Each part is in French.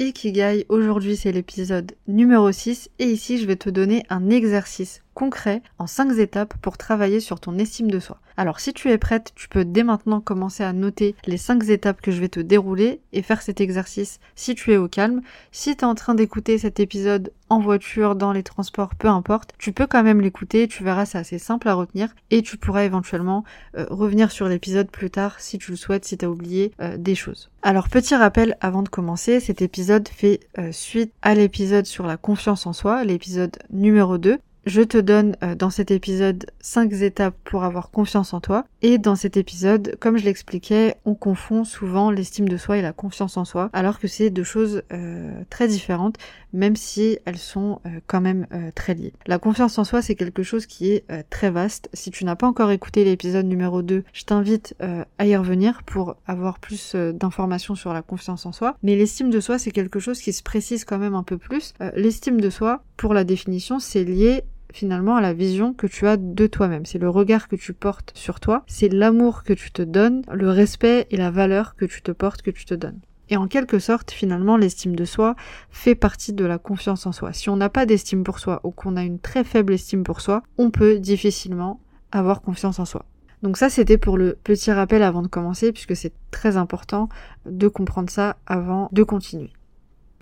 Ikigai. Aujourd'hui c'est l'épisode numéro 6 et ici je vais te donner un exercice concret en 5 étapes pour travailler sur ton estime de soi. Alors si tu es prête, tu peux dès maintenant commencer à noter les 5 étapes que je vais te dérouler et faire cet exercice si tu es au calme. Si tu es en train d'écouter cet épisode en voiture, dans les transports, peu importe, tu peux quand même l'écouter, tu verras c'est assez simple à retenir et tu pourras éventuellement euh, revenir sur l'épisode plus tard si tu le souhaites, si tu as oublié euh, des choses. Alors petit rappel avant de commencer, cet épisode fait euh, suite à l'épisode sur la confiance en soi, l'épisode numéro 2. Je te donne euh, dans cet épisode 5 étapes pour avoir confiance en toi. Et dans cet épisode, comme je l'expliquais, on confond souvent l'estime de soi et la confiance en soi, alors que c'est deux choses euh, très différentes, même si elles sont euh, quand même très liées. La confiance en soi, c'est quelque chose qui est très vaste. Si tu n'as pas encore écouté l'épisode numéro 2, je t'invite à y revenir pour avoir plus d'informations sur la confiance en soi. Mais l'estime de soi, c'est quelque chose qui se précise quand même un peu plus. l'estime de soi, pour la définition, c'est lié finalement à la vision que tu as de toi-même. C'est le regard que tu portes sur toi, c'est l'amour que tu te donnes, le respect et la valeur que tu te portes, que tu te donnes. Et en quelque sorte, finalement, l'estime de soi fait partie de la confiance en soi. Si on n'a pas d'estime pour soi ou qu'on a une très faible estime pour soi, on peut difficilement avoir confiance en soi. Donc ça, c'était pour le petit rappel avant de commencer, puisque c'est très important de comprendre ça avant de continuer.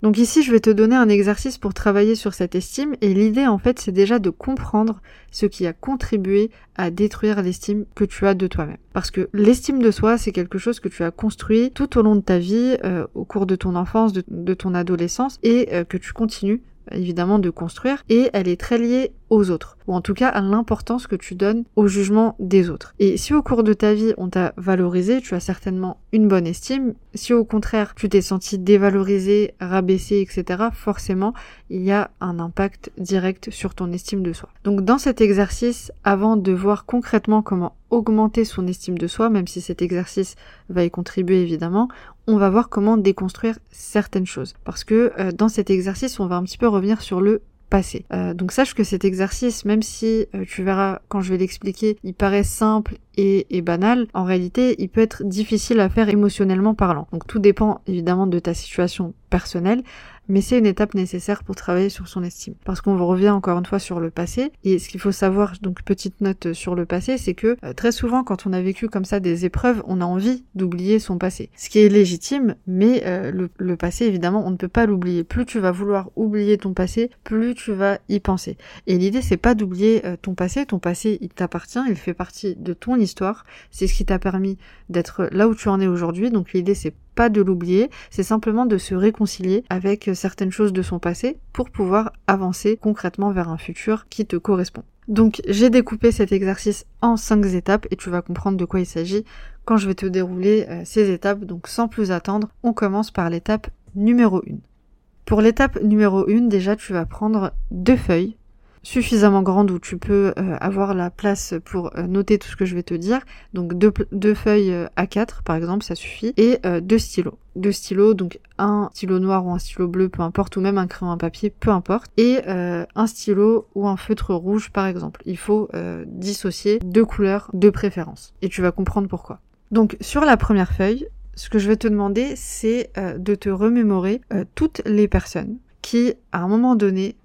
Donc ici, je vais te donner un exercice pour travailler sur cette estime et l'idée en fait, c'est déjà de comprendre ce qui a contribué à détruire l'estime que tu as de toi-même. Parce que l'estime de soi, c'est quelque chose que tu as construit tout au long de ta vie, euh, au cours de ton enfance, de, ton adolescence et euh, que tu continues évidemment de construire et elle est très liée aux autres ou en tout cas à l'importance que tu donnes au jugement des autres. Et si au cours de ta vie on t'a valorisé, tu as certainement une bonne estime. Si au contraire tu t'es senti dévalorisé, rabaissé, etc., forcément il y a un impact direct sur ton estime de soi. Donc dans cet exercice, avant de voir concrètement comment augmenter son estime de soi, même si cet exercice va y contribuer évidemment, on va voir comment déconstruire certaines choses. Parce que euh, dans cet exercice, on va un petit peu revenir sur le passé. Euh, donc sache que cet exercice, même si euh, tu verras quand je vais l'expliquer, il paraît simple et, et, banal, en réalité, il peut être difficile à faire émotionnellement parlant. Donc tout dépend évidemment de ta situation personnelle, mais c'est une étape nécessaire pour travailler sur son estime. Parce qu'on revient encore une fois sur le passé, et ce qu'il faut savoir, donc petite note sur le passé, c'est que euh, très souvent quand on a vécu comme ça des épreuves, on a envie d'oublier son passé. Ce qui est légitime, mais euh, le, passé, évidemment, on ne peut pas l'oublier. Plus tu vas vouloir oublier ton passé, plus tu vas y penser. Et l'idée, c'est pas d'oublier euh, ton passé, ton passé, il t'appartient, il fait partie de ton histoire, c'est ce qui t'a permis d'être là où tu en es aujourd'hui, donc l'idée, c'est pas de l'oublier, c'est simplement de se réconcilier avec certaines choses de son passé pour pouvoir avancer concrètement vers un futur qui te correspond. Donc j'ai découpé cet exercice en cinq étapes et tu vas comprendre de quoi il s'agit quand je vais te dérouler euh, ces étapes. Donc sans plus attendre, on commence par l'étape numéro 1. Pour l'étape numéro 1, déjà tu vas prendre deux feuilles suffisamment grande où tu peux euh, avoir la place pour euh, noter tout ce que je vais te dire. Donc deux, feuilles euh, A4 par exemple, ça suffit. Et deux stylos. Deux stylos, donc un stylo noir ou un stylo bleu, peu importe, ou même un crayon à papier, peu importe. Et un stylo ou un feutre rouge par exemple. Il faut dissocier deux couleurs de préférence. Et tu vas comprendre pourquoi. Donc sur la première feuille, ce que je vais te demander, c'est de te remémorer toutes les personnes qui, à un moment donné,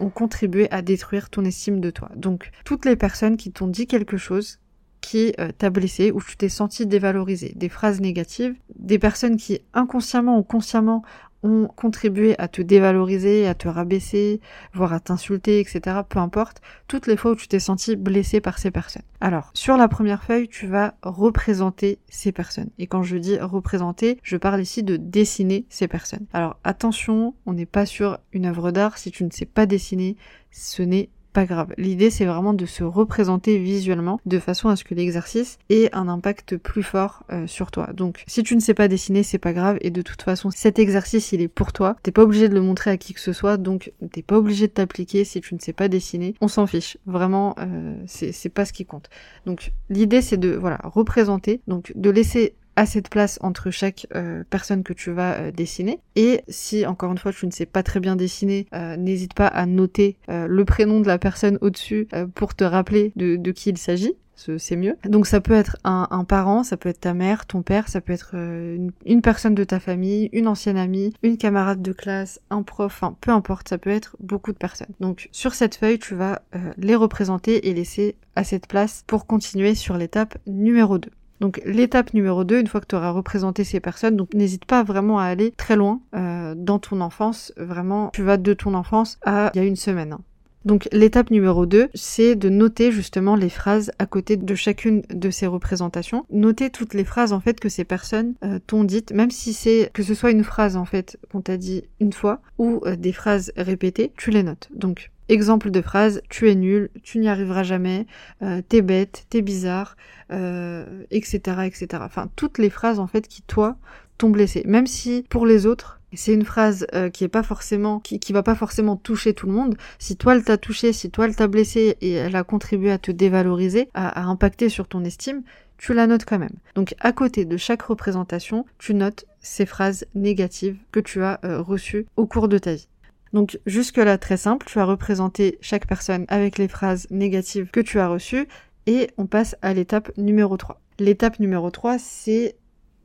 ont contribué à détruire ton estime de toi. Donc, toutes les personnes qui t'ont dit quelque chose qui euh, t'a blessé ou tu t'es senti dévalorisé, des phrases négatives, des personnes qui inconsciemment ou consciemment ont contribué à te dévaloriser, à te rabaisser, voire à t'insulter, etc. Peu importe, toutes les fois où tu t'es senti blessé par ces personnes. Alors, sur la première feuille, tu vas représenter ces personnes. Et quand je dis représenter, je parle ici de dessiner ces personnes. Alors attention, on n'est pas sur une œuvre d'art. Si tu ne sais pas dessiner, ce n'est pas grave. L'idée c'est vraiment de se représenter visuellement de façon à ce que l'exercice ait un impact plus fort euh, sur toi. Donc si tu ne sais pas dessiner, c'est pas grave et de toute façon cet exercice il est pour toi. T'es pas obligé de le montrer à qui que ce soit, donc t'es pas obligé de t'appliquer si tu ne sais pas dessiner. On s'en fiche. Vraiment, euh, c'est pas ce qui compte. Donc l'idée c'est de voilà représenter, donc de laisser assez de place entre chaque euh, personne que tu vas euh, dessiner. Et si, encore une fois, tu ne sais pas très bien dessiner, euh, n'hésite pas à noter le prénom de la personne au-dessus pour te rappeler de, qui il s'agit c'est mieux. Donc ça peut être un, parent, ça peut être ta mère, ton père, ça peut être une, une, personne de ta famille, une ancienne amie, une camarade de classe, un prof, enfin peu importe, ça peut être beaucoup de personnes. Donc sur cette feuille, tu vas les représenter et laisser assez de place pour continuer sur l'étape numéro 2. Donc l'étape numéro 2, une fois que tu auras représenté ces personnes, donc n'hésite pas vraiment à aller très loin euh, dans ton enfance. Vraiment, tu vas de ton enfance à il y a une semaine. Hein. Donc l'étape numéro 2, c'est de noter justement les phrases à côté de chacune de ces représentations. Noter toutes les phrases en fait que ces personnes euh, t'ont dites, même si c'est que ce soit une phrase en fait qu'on t'a dit une fois ou euh, des phrases répétées, tu les notes. Donc Exemple de phrase, tu es nul, tu n'y arriveras jamais, euh, t'es bête, t'es bizarre, euh, etc., etc. Enfin, toutes les phrases en fait qui toi t'ont blessé. Même si pour les autres, c'est une phrase euh, qui est pas forcément, qui, qui va pas forcément toucher tout le monde. Si toi elle t'a touché, si toi elle t'a blessé et elle a contribué à te dévaloriser, à, à impacter sur ton estime, tu la notes quand même. Donc à côté de chaque représentation, tu notes ces phrases négatives que tu as euh, reçues au cours de ta vie. Donc jusque-là, très simple, tu as représenté chaque personne avec les phrases négatives que tu as reçues et on passe à l'étape numéro 3. L'étape numéro 3, c'est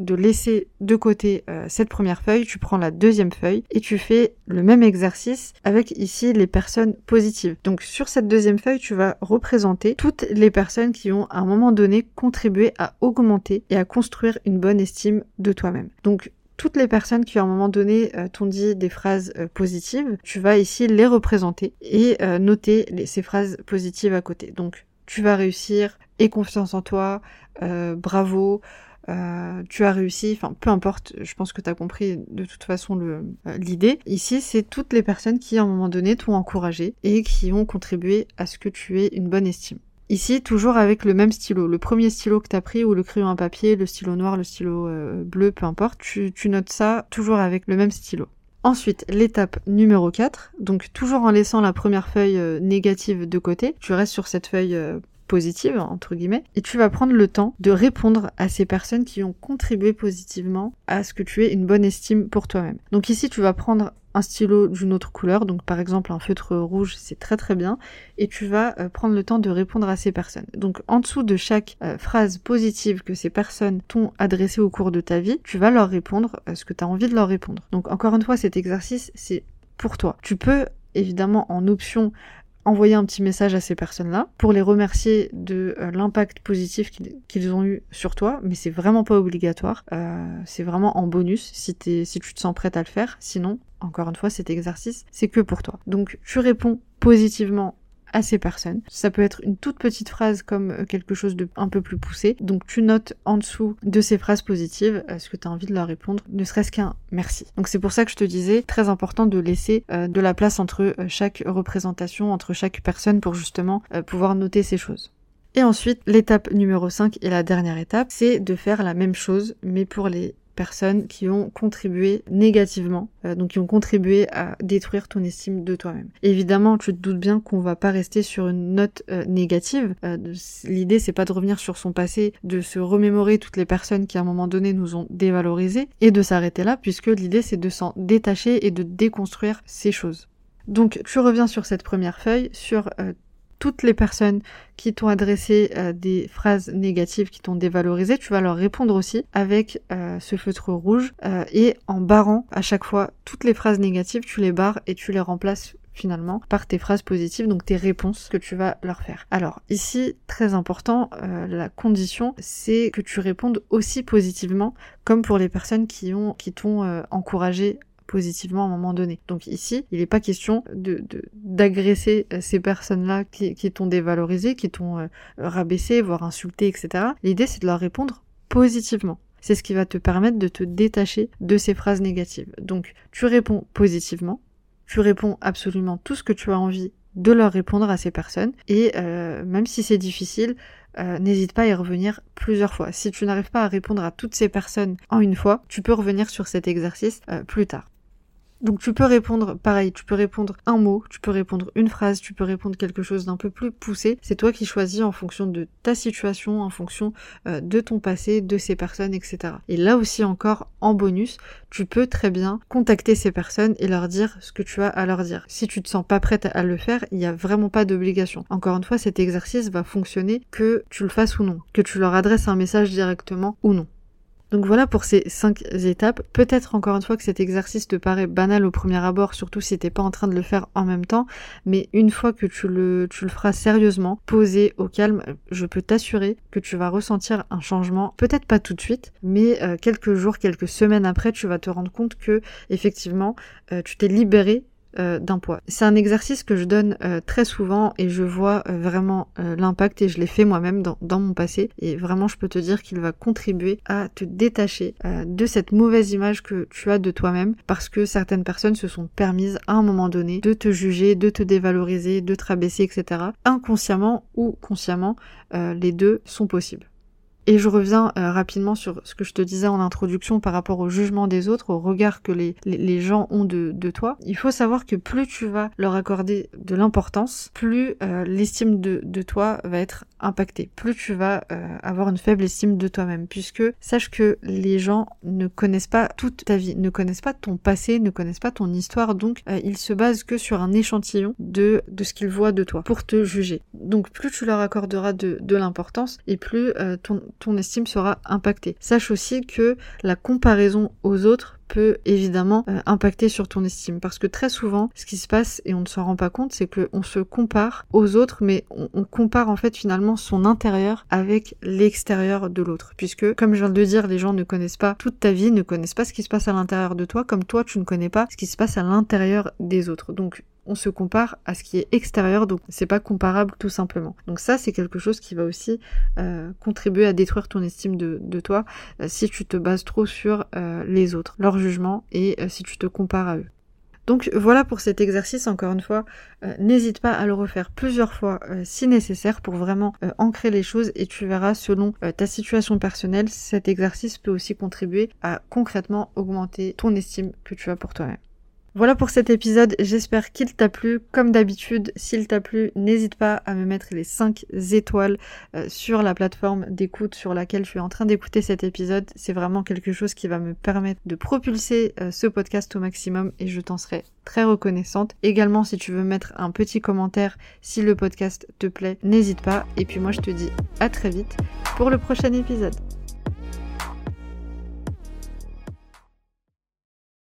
de laisser de côté euh, cette première feuille, tu prends la deuxième feuille et tu fais le même exercice avec ici les personnes positives. Donc sur cette deuxième feuille, tu vas représenter toutes les personnes qui ont à un moment donné contribué à augmenter et à construire une bonne estime de toi-même. Toutes les personnes qui à un moment donné euh, t'ont dit des phrases euh, positives, tu vas ici les représenter et euh, noter ces phrases positives à côté. Donc tu vas réussir, et confiance en toi, bravo, tu as réussi, enfin peu importe, je pense que tu as compris de toute façon l'idée. Ici, c'est toutes les personnes qui à un moment donné t'ont encouragé et qui ont contribué à ce que tu aies une bonne estime. Ici, toujours avec le même stylo. Le premier stylo que tu as pris ou le crayon à papier, le stylo noir, le stylo euh, bleu, peu importe, tu, tu notes ça toujours avec le même stylo. Ensuite, l'étape numéro 4, donc toujours en laissant la première feuille euh, négative de côté, tu restes sur cette feuille euh, positive, entre guillemets, et tu vas prendre le temps de répondre à ces personnes qui ont contribué positivement à ce que tu aies une bonne estime pour toi-même. Donc ici, tu vas prendre un stylo d'une autre couleur, donc par exemple un feutre rouge, c'est très très bien, et tu vas euh, prendre le temps de répondre à ces personnes. Donc en dessous de chaque euh, phrase positive que ces personnes t'ont adressée au cours de ta vie, tu vas leur répondre euh, ce que tu as envie de leur répondre. Donc encore une fois, cet exercice, c'est pour toi. Tu peux évidemment en option envoyer un petit message à ces personnes-là pour les remercier de l'impact positif qu'ils ont eu sur toi, mais c'est vraiment pas obligatoire. C'est vraiment en bonus si, si tu te sens prête à le faire. Sinon, encore une fois, cet exercice, c'est que pour toi. Donc, tu réponds positivement à ces personnes. Ça peut être une toute petite phrase comme euh, quelque chose de un peu plus poussé. Donc tu notes en dessous de ces phrases positives euh, ce que tu as envie de leur répondre, ne serait-ce qu'un merci. Donc c'est pour ça que je te disais, très important de laisser euh, de la place entre chaque représentation, entre chaque personne pour justement pouvoir noter ces choses. Et ensuite, l'étape numéro 5 et la dernière étape, c'est de faire la même chose, mais pour les personnes qui ont contribué négativement, euh, donc qui ont contribué à détruire ton estime de toi-même. Évidemment, tu te doutes bien qu'on va pas rester sur une note euh, négative. Euh, l'idée, c'est pas de revenir sur son passé, de se remémorer toutes les personnes qui à un moment donné nous ont dévalorisé et de s'arrêter là, puisque l'idée c'est de s'en détacher et de déconstruire ces choses. Donc tu reviens sur cette première feuille, sur toutes les personnes qui t'ont adressé euh, des phrases négatives, qui t'ont dévalorisé, tu vas leur répondre aussi avec euh, ce feutre rouge euh, et en barrant à chaque fois toutes les phrases négatives, tu les barres et tu les remplaces finalement par tes phrases positives, donc tes réponses que tu vas leur faire. Alors ici, très important, la condition, c'est que tu répondes aussi positivement, comme pour les personnes qui ont qui t'ont encouragé positivement à un moment donné. Donc ici, il n'est pas question de d'agresser euh, ces personnes-là qui, qui t'ont dévalorisé, qui t'ont euh, rabaissé, voire insulté, etc. L'idée, c'est de leur répondre positivement. C'est ce qui va te permettre de te détacher de ces phrases négatives. Donc, tu réponds positivement, tu réponds absolument tout ce que tu as envie de leur répondre à ces personnes. Et euh, même si c'est difficile, euh, n'hésite pas à y revenir plusieurs fois. Si tu n'arrives pas à répondre à toutes ces personnes en une fois, tu peux revenir sur cet exercice plus tard. Donc tu peux répondre pareil, tu peux répondre un mot, tu peux répondre une phrase, tu peux répondre quelque chose d'un peu plus poussé. C'est toi qui choisis en fonction de ta situation, en fonction euh, de ton passé, de ces personnes, etc. Et là aussi encore, en bonus, tu peux très bien contacter ces personnes et leur dire ce que tu as à leur dire. Si tu te sens pas prête à le faire, il n'y a vraiment pas d'obligation. Encore une fois, cet exercice va fonctionner que tu le fasses ou non, que tu leur adresses un message directement ou non. Donc voilà pour ces cinq étapes. Peut-être encore une fois que cet exercice te paraît banal au premier abord, surtout si t'es pas en train de le faire en même temps, mais une fois que tu le, tu le feras sérieusement, posé, au calme, je peux t'assurer que tu vas ressentir un changement, peut-être pas tout de suite, mais euh, quelques jours, quelques semaines après, tu vas te rendre compte que effectivement, euh, tu t'es libéré euh, d'un poids. C'est un exercice que je donne euh, très souvent et je vois euh, vraiment l'impact et je l'ai fait moi-même dans, dans, mon passé et vraiment je peux te dire qu'il va contribuer à te détacher de cette mauvaise image que tu as de toi-même parce que certaines personnes se sont permises à un moment donné de te juger, de te dévaloriser, de te rabaisser, etc. Inconsciemment ou consciemment, les deux sont possibles. Et je reviens euh, rapidement sur ce que je te disais en introduction par rapport au jugement des autres, au regard que les, les, gens ont de, de, toi. Il faut savoir que plus tu vas leur accorder de l'importance, plus euh, l'estime de, de, toi va être impactée, plus tu vas euh, avoir une faible estime de toi-même, puisque sache que les gens ne connaissent pas toute ta vie, ne connaissent pas ton passé, ne connaissent pas ton histoire, donc ils se basent que sur un échantillon de, de ce qu'ils voient de toi pour te juger. Donc plus tu leur accorderas de, de l'importance et plus ton, ton estime sera impactée. Sache aussi que la comparaison aux autres peut évidemment euh, impacter sur ton estime. Parce que très souvent ce qui se passe et on ne s'en rend pas compte c'est que on se compare aux autres mais on, compare en fait finalement son intérieur avec l'extérieur de l'autre. Puisque comme je viens de le dire les gens ne connaissent pas toute ta vie ne connaissent pas ce qui se passe à l'intérieur de toi comme toi tu ne connais pas ce qui se passe à l'intérieur des autres. Donc on se compare à ce qui est extérieur, donc c'est pas comparable tout simplement. Donc ça, c'est quelque chose qui va aussi euh, contribuer à détruire ton estime de, toi euh, si tu te bases trop sur euh, les autres, leur jugement, et si tu te compares à eux. Donc voilà pour cet exercice, encore une fois, n'hésite pas à le refaire plusieurs fois si nécessaire pour vraiment ancrer les choses et tu verras selon ta situation personnelle, cet exercice peut aussi contribuer à concrètement augmenter ton estime que tu as pour toi-même. Voilà pour cet épisode, j'espère qu'il t'a plu. Comme d'habitude, s'il t'a plu, n'hésite pas à me mettre les 5 étoiles euh, sur la plateforme d'écoute sur laquelle je suis en train d'écouter cet épisode. C'est vraiment quelque chose qui va me permettre de propulser euh, ce podcast au maximum et je t'en serai très reconnaissante. Également, si tu veux mettre un petit commentaire si le podcast te plaît, n'hésite pas. Et puis moi, je te dis à très vite pour le prochain épisode.